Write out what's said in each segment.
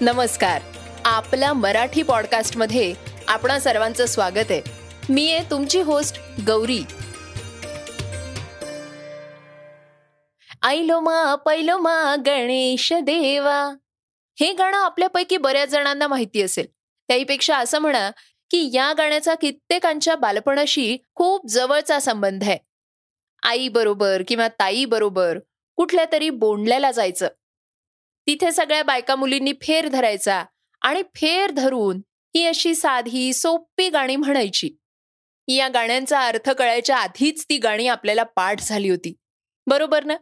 नमस्कार. आपल्या मराठी पॉडकास्टमध्ये आपणा सर्वांचं स्वागत आहे. मी आहे तुमची होस्ट गौरी. आईलो मा पैलो मा गणेश देवा. हे गाणं आपल्यापैकी बऱ्याच जणांना माहिती असेल. त्याहीपेक्षा असं म्हणा की या गाण्याचा कित्येकांच्या बालपणाशी खूप जवळचा संबंध आहे. आई बरोबर किंवा ताई बरोबर कुठल्या तरी बोंडल्याला जायचं. तिथे सगळ्या बायका मुलींनी फेर धरायचा आणि फेर धरून ही अशी साधी सोपी गाणी म्हणायची. या गाण्यांचा अर्थ कळायच्या आधीच ती गाणी आपल्याला पाठ झाली होती. बरोबर ना?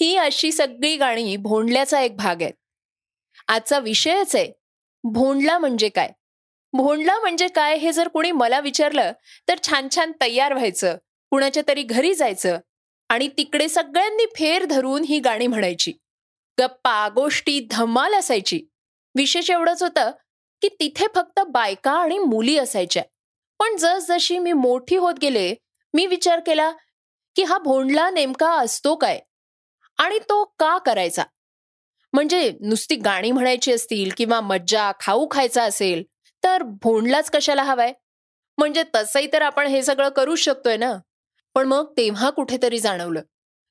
ही अशी सगळी गाणी भोंडल्याचा एक भाग आहे आजचा विषयच आहे भोंडला म्हणजे काय? भोंडला म्हणजे काय हे जर कोणी मला विचारलं तर छान छान तयार व्हायचं कुणाच्या तरी घरी जायचं आणि तिकडे सगळ्यांनी फेर धरून ही गाणी म्हणायची. गप्पा गोष्टी धमाल असायची. विशेष एवढंच होतं की तिथे फक्त बायका आणि मुली असायच्या. पण जसजशी मी मोठी होत गेले मी विचार केला की हा भोंडला नेमका असतो काय? आणि तो का करायचा? म्हणजे नुसती गाणी म्हणायची असतील किंवा मज्जा खाऊ खायचा असेल तर भोंडलाच कशाला हवाय? म्हणजे तसंही तर आपण हे सगळं करूच शकतोय ना? पण मग तेव्हा कुठेतरी जाणवलं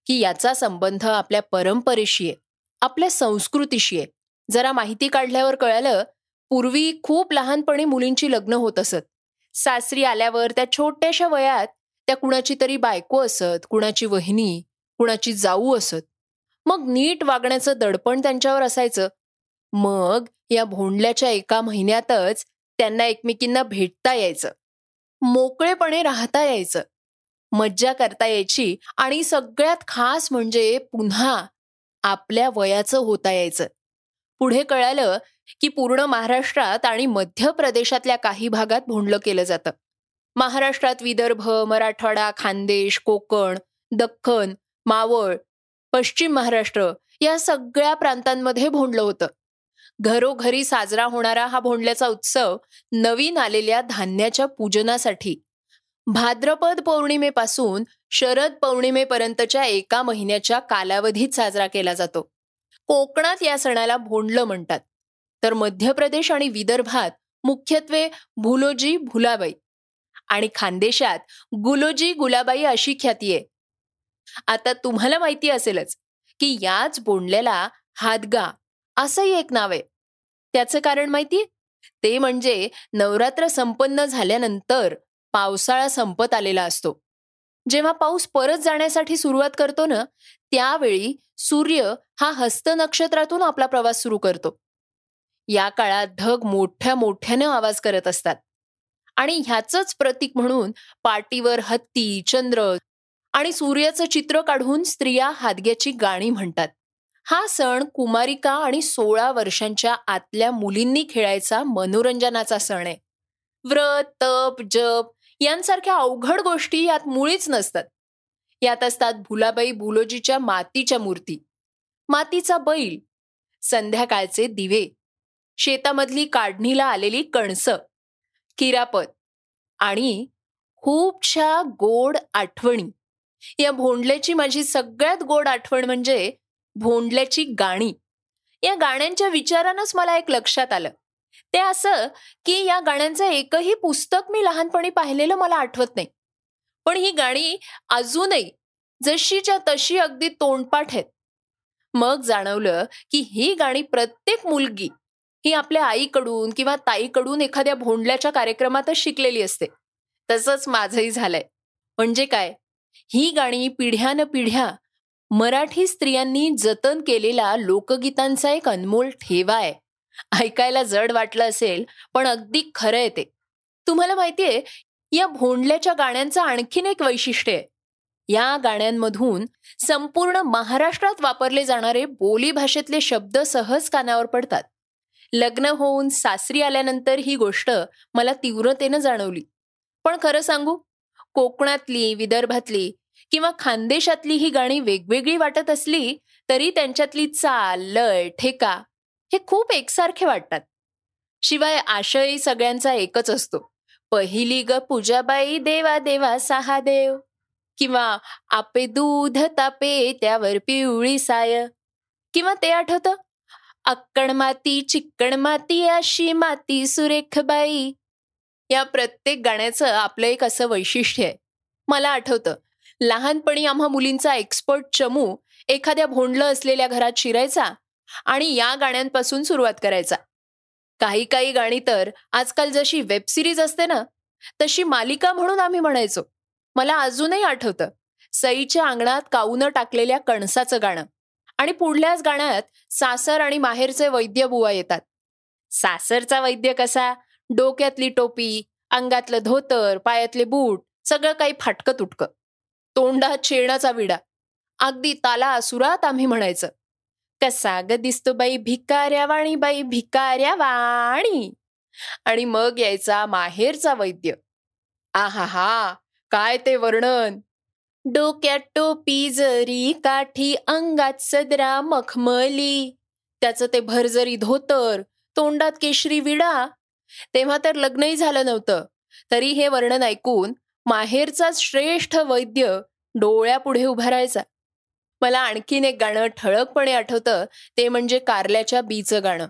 की याचा संबंध आपल्या परंपरेशी आहे. आपल्या संस्कृतीशी आहे. जरा माहिती काढल्यावर कळालं पूर्वी खूप लहानपणी मुलींची लग्न होत असत. सासरी आल्यावर त्या छोट्याशा वयात त्या कुणाची तरी बायको असत कुणाची वहिनी कुणाची जाऊ असत. मग नीट वागण्याचं दडपण त्यांच्यावर असायचं. मग या भोंडल्याच्या एका महिन्यातच त्यांना एकमेकींना भेटता यायचं. मोकळेपणे राहता यायचं. मज्जा करता यायची आणि सगळ्यात खास म्हणजे पुन्हा आपल्या वयाचं होता यायचं. पुढे कळालं की पूर्ण महाराष्ट्रात आणि मध्य प्रदेशातल्या काही भागात भोंडलं केलं जातं. महाराष्ट्रात विदर्भ मराठवाडा खानदेश कोकण दख्खन मावळ पश्चिम महाराष्ट्र या सगळ्या प्रांतांमध्ये भोंडलं होतं. घरोघरी साजरा होणारा हा भोंडल्याचा उत्सव नवीन आलेल्या धान्याच्या पूजनासाठी भाद्रपद पौर्णिमेपासून शरद पौर्णिमेपर्यंतच्या एका महिन्याच्या कालावधीत साजरा केला जातो. कोकणात या सणाला भोंडलं म्हणतात. तर मध्य प्रदेश आणि विदर्भात मुख्यत्वे भुलोजी भुलाबाई आणि खानदेशात गुलोजी गुलाबाई अशी ख्याती आहे. आता तुम्हाला माहिती असेलच की याच बोंडल्याला हादगा असंही एक नाव आहे. त्याचं कारण माहितीये ते म्हणजे नवरात्र संपन्न झाल्यानंतर पावसाळा संपत आलेला असतो. जेव्हा पाऊस परत जाण्यासाठी सुरुवात करतो ना त्यावेळी सूर्य हा हस्त नक्षत्रातून आपला प्रवास सुरू करतो. या काळात ढग मोठ्या मोठ्यानं आवाज करत असतात. आणि ह्याचंच प्रतीक म्हणून पाटीवर हत्ती चंद्र आणि सूर्याचं चित्र काढून स्त्रिया हादग्याची गाणी म्हणतात. हा सण कुमारिका आणि सोळा वर्षांच्या आतल्या मुलींनी खेळायचा मनोरंजनाचा सण आहे. व्रत तप जप यांसारख्या अवघड गोष्टी यात मुळीच नसतात. यात असतात भुलाबाई भुलोजीच्या मातीच्या मूर्ती मातीचा बैल संध्याकाळचे दिवे शेतामधली काढणीला आलेली कणस किरापत आणि खूपशा गोड आठवणी. या भोंडल्याची माझी सगळ्यात गोड आठवण म्हणजे भोंडल्याची गाणी. या गाण्यांच्या विचारानंच मला एक लक्षात आलं. ते असं की या गाण्यांचं एकही पुस्तक मी लहानपणी पाहिलेलं मला आठवत नाही. पण ही गाणी अजूनही जशीच्या तशी अगदी तोंडपाठ आहेत. मग जाणवलं की ही गाणी प्रत्येक मुलगी ही आपल्या आईकडून किंवा ताईकडून एखाद्या भोंडल्याच्या कार्यक्रमातच शिकलेली असते. तसंच माझंही झालंय. म्हणजे काय? ही गाणी पिढ्यान पिढ्या मराठी स्त्रियांनी जतन केलेला लोकगीतांचा एक अनमोल ठेवा आहे. ऐकायला जड वाटलं असेल पण अगदी खरं आहे ते. तुम्हाला माहितीये या भोंडल्याच्या गाण्यांचं आणखीन एक वैशिष्ट्य आहे. या गाण्यांमधून संपूर्ण महाराष्ट्रात वापरले जाणारे बोली भाषेतले शब्द सहज कानावर पडतात. लग्न होऊन सासरी आल्यानंतर ही गोष्ट मला तीव्रतेनं जाणवली. पण खरं सांगू कोकणातली विदर्भातली किंवा खानदेशातली ही गाणी वेगवेगळी वाटत असली तरी त्यांच्यातली चाल लय ठेका हे खूप एकसारखे वाटतात. शिवाय आशय सगळ्यांचा एकच असतो. पहिली ग पूजाबाई देवा देवा सहा देव किंवा आपे दूध तापे त्यावर पिवळी साय. किंवा ते आठवतं? अक्कण माती चिक्कण माती अशी माती सुरेख बाई. या प्रत्येक गाण्याचं आपलं एक असं वैशिष्ट्य आहे. मला आठवतं लहानपणी आम्हा मुलींचा एक्सपर्ट चमू एखाद्या भोंडलं असलेल्या घरात शिरायचा आणि या गाण्यांपासून सुरुवात करायचा. काही काही गाणी तर आजकाल जशी वेब सिरीज असते ना तशी मालिका म्हणून आम्ही म्हणायचो. मला अजूनही आठवतं सईच्या अंगणात काऊनं टाकलेल्या कणसाचं गाणं आणि पुढल्याच गाण्यात सासर आणि माहेरचे वैद्य बुवा येतात. सासरचा वैद्य कसा? डोक्यातली टोपी अंगातलं धोतर पायातले बूट सगळं काही फाटकं तुटकं तोंडात शेणाचा विडा. अगदी ताला असुरात आम्ही म्हणायचं. कसा ग दिसतो बाई भिकाऱ्या वाणी बाई भिकाऱ्या वाणी. आणि मग यायचा माहेरचा वैद्य. आहा हा काय ते वर्णन? डोक्यात टोपी जरी काठी अंगात सदरा मखमली. त्याचं ते भरजरी धोतर तोंडात केशरी विडा. तेव्हा तर लग्नही झालं नव्हतं. तरी हे वर्णन ऐकून माहेरचा श्रेष्ठ वैद्य डोळ्यापुढे उभा राहायचा. मला आणखीन एक गाणं ठळकपणे आठवतं ते म्हणजे कारल्याच्या बीचं गाणं.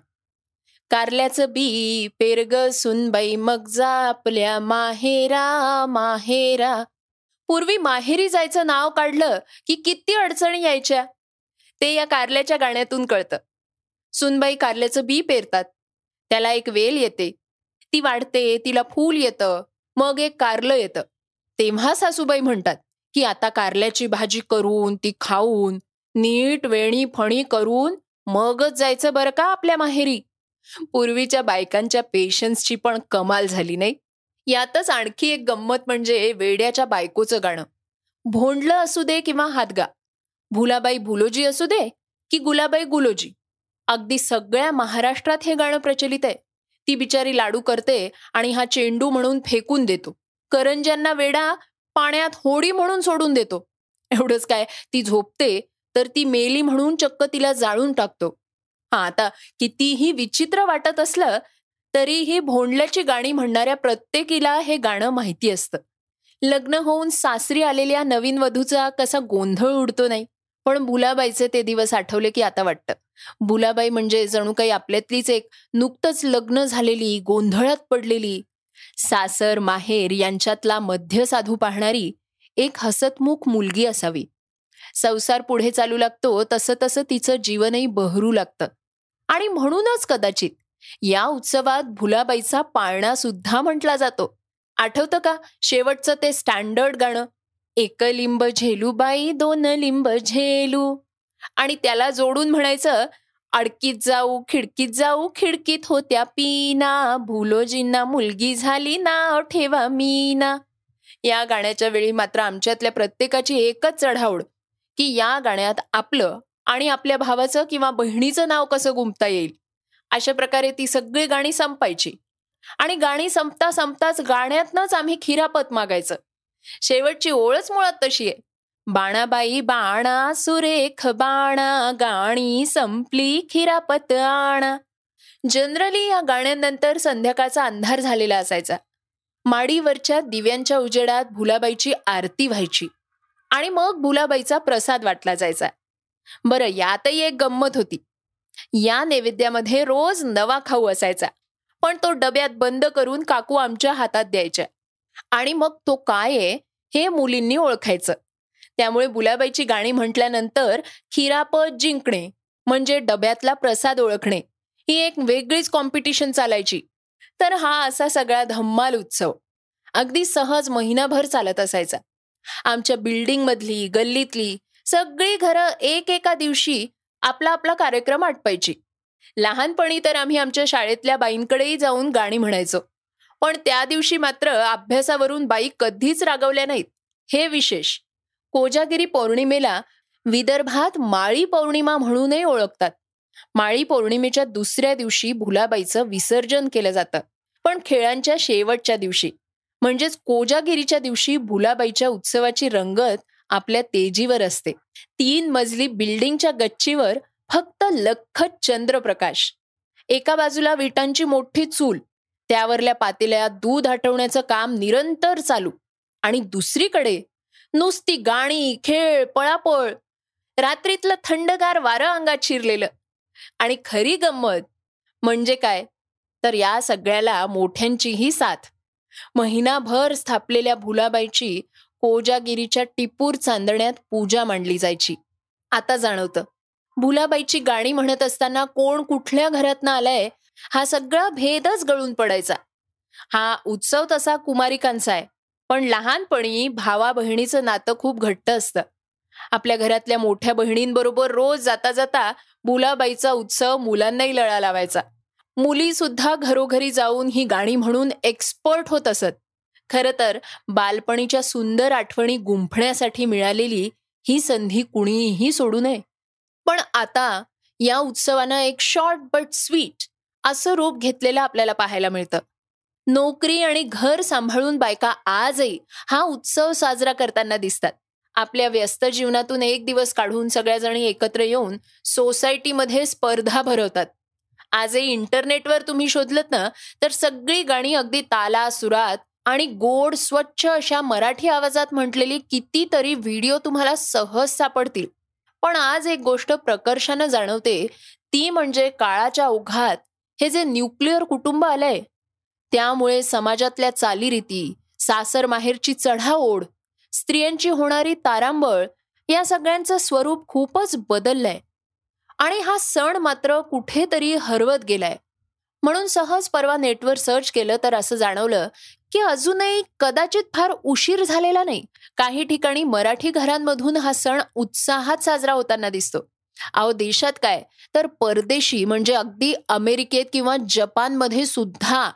कारल्याचं बी पेरग सुनबाई मग जा आपल्या माहेरा माहेरा. पूर्वी माहेरी जायचं नाव काढलं की किती अडचणी यायच्या? ते या कारल्याच्या गाण्यातून कळतं. सुनबाई कारल्याचं बी पेरतात. त्याला एक वेल येते. ती वाढते तिला फूल येतं मग एक कारलं येतं. तेव्हा सासूबाई म्हणतात की आता कारल्याची भाजी करून ती खाऊन नीट वेणी फणी करून मगच जायचं बरं का आपल्या माहेरी? पूर्वीच्या बायकांच्या पेशन्सची पण कमाल झाली नाही? यातच आणखी एक गंमत म्हणजे वेड्याच्या बायकोचं गाणं. भोंडलं असू दे किंवा हातगा भुलाबाई भुलोजी असू दे की गुलाबाई गुलोजी. अगदी सगळ्या महाराष्ट्रात हे गाणं प्रचलित आहे. ती बिचारी लाडू करते आणि हा चेंडू म्हणून फेकून देतो. करंज्यांना वेडा पाण्यात होडी म्हणून सोडून देतो. एवढंच काय ती झोपते तर ती मेली म्हणून चक्क तिला जाळून टाकतो. हा आता कितीही विचित्र वाटत असलं तरीही भोंडल्याची गाणी म्हणणाऱ्या प्रत्येकीला हे गाणं माहिती असतं. लग्न होऊन सासरी आलेल्या नवीन वधूचा कसा गोंधळ उडतो नाही. पण बुलाबाईचे ते दिवस आठवले की आता वाटतं. बुलाबाई म्हणजे जणू काही आपल्यातलीच एक नुकतंच लग्न झालेली गोंधळात पडलेली सासर माहेर यांच्यातला मध्य साधू पाहणारी एक हसतमुख मुलगी असावी. संसार पुढे चालू लागतो तसं तसं तिचं जीवनही बहरू लागतं. आणि म्हणूनच कदाचित या उत्सवात भुलाबाईचा पाळणा सुद्धा म्हटला जातो. आठवतं का? शेवटचं ते स्टँडर्ड गाणं एक लिंब झेलूबाई दोन लिंब झेलू. आणि त्याला जोडून म्हणायचं अडकीत जाऊ खिडकीत जाऊ खिडकीत होत्या पीना. भुलोजींना मुलगी झाली ना ठेवा मीना. या गाण्याच्या वेळी मात्र आमच्यातल्या प्रत्येकाची एकच चढावड की या गाण्यात आपलं आणि आपल्या भावाचं किंवा बहिणीचं नाव कसं गुंपता येईल? अशा प्रकारे ती सगळी गाणी संपायची. आणि गाणी संपता संपताच गाण्यातनच आम्ही खिरापत मागायचं. शेवटची ओळच मुळात तशी आहे. बाणाबाई बाणा सुरेख बाणा गाणी संपली खिरापत आणा. जनरली या गाण्यांनंतर संध्याकाळचा अंधार झालेला असायचा. माडीवरच्या दिव्यांच्या उजेडात भुलाबाईची आरती व्हायची आणि मग भुलाबाईचा प्रसाद वाटला जायचा. बरं यातही एक गंमत होती. या नैवेद्यामध्ये रोज नवा खाऊ असायचा पण तो डब्यात बंद करून काकू आमच्या हातात द्यायच्या आणि मग तो काय आहे हे मुलींनी ओळखायचं. त्यामुळे बुलाबाईची गाणी म्हटल्यानंतर खिरापद जिंकणे म्हणजे डब्यातला प्रसाद ओळखणे ही एक वेगळीच कॉम्पिटिशन चालायची. तर हा असा सगळा धम्माल उत्सव. अगदी सहज महिनाभर चालत असायचा. आमच्या बिल्डिंगमधली गल्लीतली सगळी घरं एक एका दिवशी आपला आपला कार्यक्रम आटपायची. लहानपणी तर आम्ही आमच्या शाळेतल्या बाईंकडेही जाऊन गाणी म्हणायचो. पण त्या दिवशी मात्र अभ्यासावरून बाई कधीच रागवल्या नाहीत. हे विशेष. कोजागिरी पौर्णिमेला विदर्भात माळी पौर्णिमा म्हणूनही ओळखतात. माळी पौर्णिमेच्या दुसऱ्या दिवशी भुलाबाईचं विसर्जन केलं जातं. पण खेळांच्या शेवटच्या दिवशी म्हणजेच कोजागिरीच्या दिवशी भुलाबाईच्या उत्सवाची रंगत आपल्या तेजीवर असते. तीन मजली बिल्डिंगच्या गच्चीवर फक्त लखत चंद्रप्रकाश. एका बाजूला विटांची मोठी चूल त्यावरल्या पातेल्या दूध हटवण्याचं काम निरंतर चालू. आणि दुसरीकडे नुसती गाणी खेळ पळापळ. रात्रीतलं थंडगार वारं अंगात शिरलेलं. आणि खरी गंमत म्हणजे काय? तर या सगळ्याला मोठ्यांचीही साथ. महिनाभर स्थापलेल्या भुलाबाईची कोजागिरीच्या टिपूर चांदण्यात पूजा मांडली जायची. आता जाणवतं. भुलाबाईची गाणी म्हणत असताना कोण कुठल्या घरातनं आलाय हा सगळा भेदच गळून पडायचा. हा उत्सव तसा कुमारिकांचा आहे. पण लहानपणी भावा बहिणीचं नातं खूप घट्ट असतं. आपल्या घरातल्या मोठ्या बहिणींबरोबर रोज जाता जाता बुलाबाईचा उत्सव मुलांनाही लळा लावायचा. मुली सुद्धा घरोघरी जाऊन ही गाणी म्हणून एक्सपर्ट होत असत. खर तर बालपणीच्या सुंदर आठवणी गुंफण्यासाठी मिळालेली ही संधी कुणीही सोडू नये. पण आता या उत्सवानं एक शॉर्ट बट स्वीट असं रूप घेतलेलं आपल्याला पाहायला मिळतं. नोकरी आणि घर सांभाळून बायका आजही हा उत्सव साजरा करताना दिसतात. आपल्या व्यस्त जीवनातून एक दिवस काढून सगळ्याजणी एकत्र येऊन सोसायटीमध्ये स्पर्धा भरवतात. आजही इंटरनेटवर तुम्ही शोधलत ना तर सगळी गाणी अगदी ताला सुरात आणि गोड स्वच्छ अशा मराठी आवाजात म्हटलेली कितीतरी व्हिडिओ तुम्हाला सहज सापडतील. पण आज एक गोष्ट प्रकर्षानं जाणवते ती म्हणजे काळाच्या ओघात हे जे न्यूक्लिअर कुटुंब आलंय त्यामुळे समाजातल्या चालीरीती सासर माहेरची चढाओढ स्त्रियांची होणारी तारांबळ या सगळ्यांचं स्वरूप खूपच बदललंय. आणि हा सण मात्र कुठेतरी हरवत गेलाय. म्हणून सहज परवा नेटवर सर्च केलं तर असं जाणवलं की अजूनही कदाचित फार उशीर झालेला नाही. काही ठिकाणी मराठी घरांमधून हा सण उत्साहात साजरा होताना दिसतो. अहो देशात काय? तर परदेशी म्हणजे अगदी अमेरिकेत किंवा जपानमध्ये सुद्धा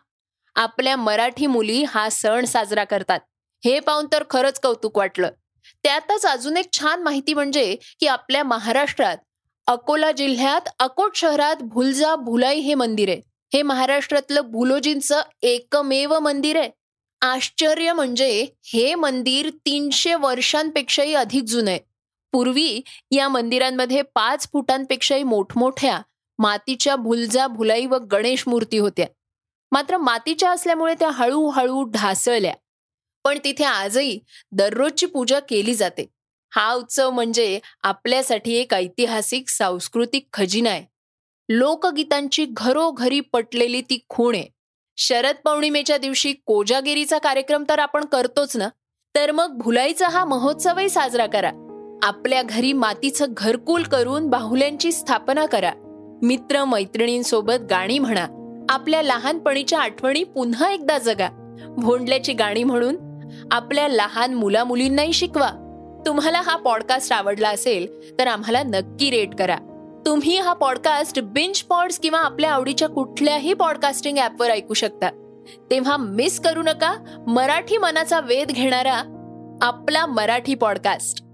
आपल्या मराठी मुली हा सण साजरा करतात. हे पाहून तर खरंच कौतुक वाटलं. त्यातच अजून एक छान माहिती म्हणजे की आपल्या महाराष्ट्रात अकोला जिल्ह्यात अकोट शहरात भुलजा भुलाई हे मंदिर आहे. हे महाराष्ट्रातलं भुलोजींचं एकमेव मंदिर आहे. आश्चर्य म्हणजे हे मंदिर तीनशे वर्षांपेक्षाही अधिक जुनं आहे. पूर्वी या मंदिरांमध्ये पाच फुटांपेक्षाही मोठमोठ्या मातीच्या भुलजा भुलाई व गणेश मूर्ती होत्या. मात्र मातीच्या असल्यामुळे त्या हळूहळू ढासळल्या. पण तिथे आजही दररोजची पूजा केली जाते. हा उत्सव म्हणजे आपल्यासाठी एक ऐतिहासिक सांस्कृतिक खजिना आहे. लोकगीतांची घरोघरी पटलेली ती खूण आहे. शरद पौर्णिमेच्या दिवशी कोजागिरीचा कार्यक्रम तर आपण करतोच ना? तर मग भुलाईचा हा महोत्सवही साजरा करा. आपल्या घरी मातीचं घरकुल करून बाहुल्यांची स्थापना करा. मित्र मैत्रिणींसोबत गाणी म्हणा. आपल्या लहानपणीच्या आठवणी पुन्हा एकदा जगा. भोंडल्याची गाणी म्हणून आपल्या लहान मुला मुलींनाही शिकवा. तुम्हाला हा पॉडकास्ट आवडला असेल तर आम्हाला नक्की रेट करा. तुम्ही हा पॉडकास्ट बिंच पॉड्स किंवा आपल्या आवडीच्या कुठल्याही पॉडकास्टिंग ऍपवर ऐकू शकता. तेव्हा मिस करू नका मराठी मनाचा वेध घेणारा आपला मराठी पॉडकास्ट